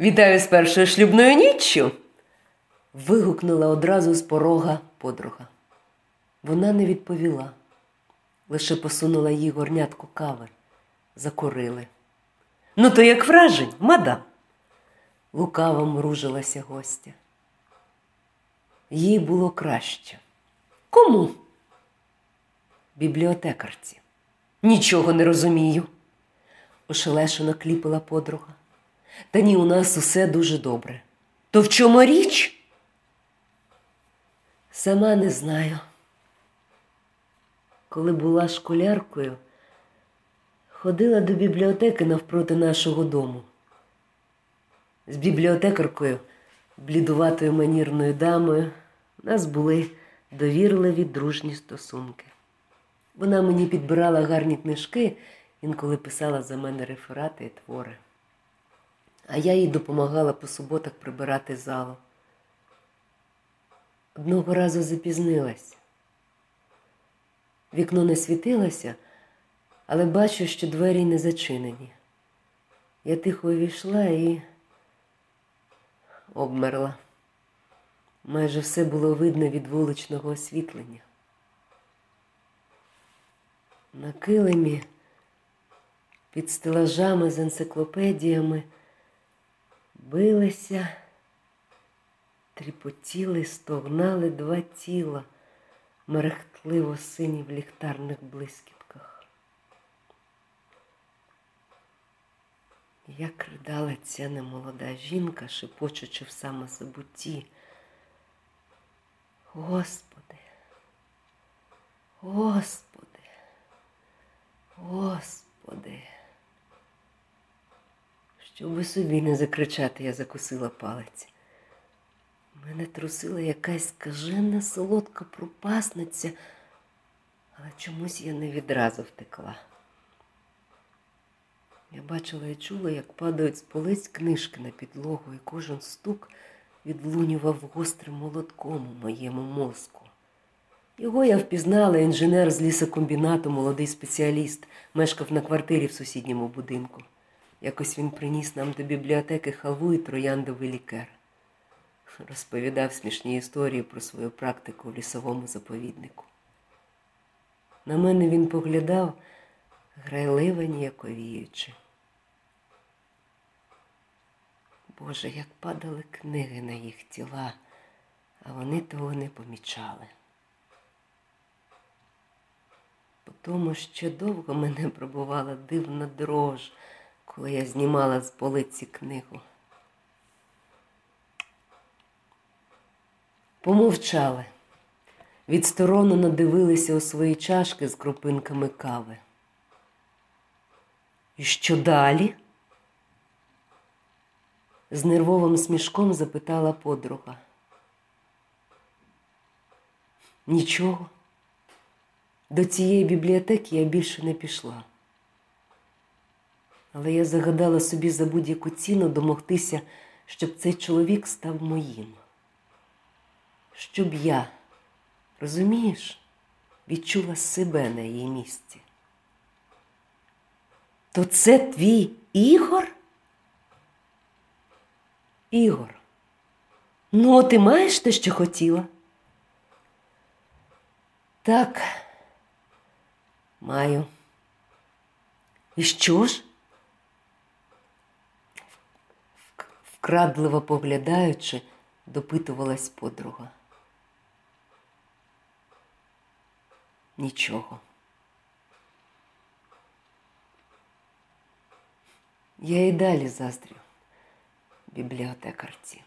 Вітаю з першою шлюбною ніччю. вигукнула одразу з порога подруга. Вона не відповіла, лише посунула їй горнятку кави. Закурили. Ну, то як вражень, мадам. Лукаво мружилася гостя. Їй було краще. Кому? Бібліотекарці. Нічого не розумію. Ошелешено кліпала подруга. Та ні, у нас усе дуже добре. То в чому річ? Сама не знаю. Коли була школяркою, ходила до бібліотеки навпроти нашого дому. З бібліотекаркою, блідуватою манірною дамою, у нас були довірливі дружні стосунки. Вона мені підбирала гарні книжки, інколи писала за мене реферати і твори. А я їй допомагала по суботах прибирати залу. Одного разу запізнилась. Вікно не світилося, але бачу, що двері не зачинені. Я тихо увійшла і обмерла. Майже все було видно від вуличного освітлення. На килимі під стелажами з енциклопедіями билися, тріпотіли, стогнали два тіла, мерехтливо сині в ліхтарних блискітках. Як ридала ця немолода жінка, шепочучи в самозабутті. Господи, Господи. Щоби собі не закричати, я закусила палець. Мене трусила якась скажена солодка пропасниця, але чомусь я не відразу втекла. Я бачила і чула, як падають з полиць книжки на підлогу, і кожен стук відлунював гострим молотком у моєму мозку. Його я впізнала інженер з лісокомбінату, молодий спеціаліст, мешкав на квартирі в сусідньому будинку. Якось він приніс нам до бібліотеки халву і трояндовий лікер. Розповідав смішні історії про свою практику в лісовому заповіднику. На мене він поглядав, грайливо ніяковіючи. Боже, як падали книги на їх тіла, а вони того не помічали. По тому ще довго мене пробувала дивна дрож, коли я знімала з полиці книгу. Помовчали, відсторонено дивилися у свої чашки з крупинками кави. І що далі? З нервовим смішком запитала подруга. Нічого. До цієї бібліотеки я більше не пішла. Але я загадала собі за будь-яку ціну домогтися, щоб цей чоловік став моїм. Щоб я, розумієш, відчула себе на її місці. То це твій Ігор? Ігор, ну ти маєш те, що хотіла? Так, маю. І що ж? Вкрадливо поглядаючи, допитувалась подруга. Нічого. Я і далі заздрю бібліотекарці.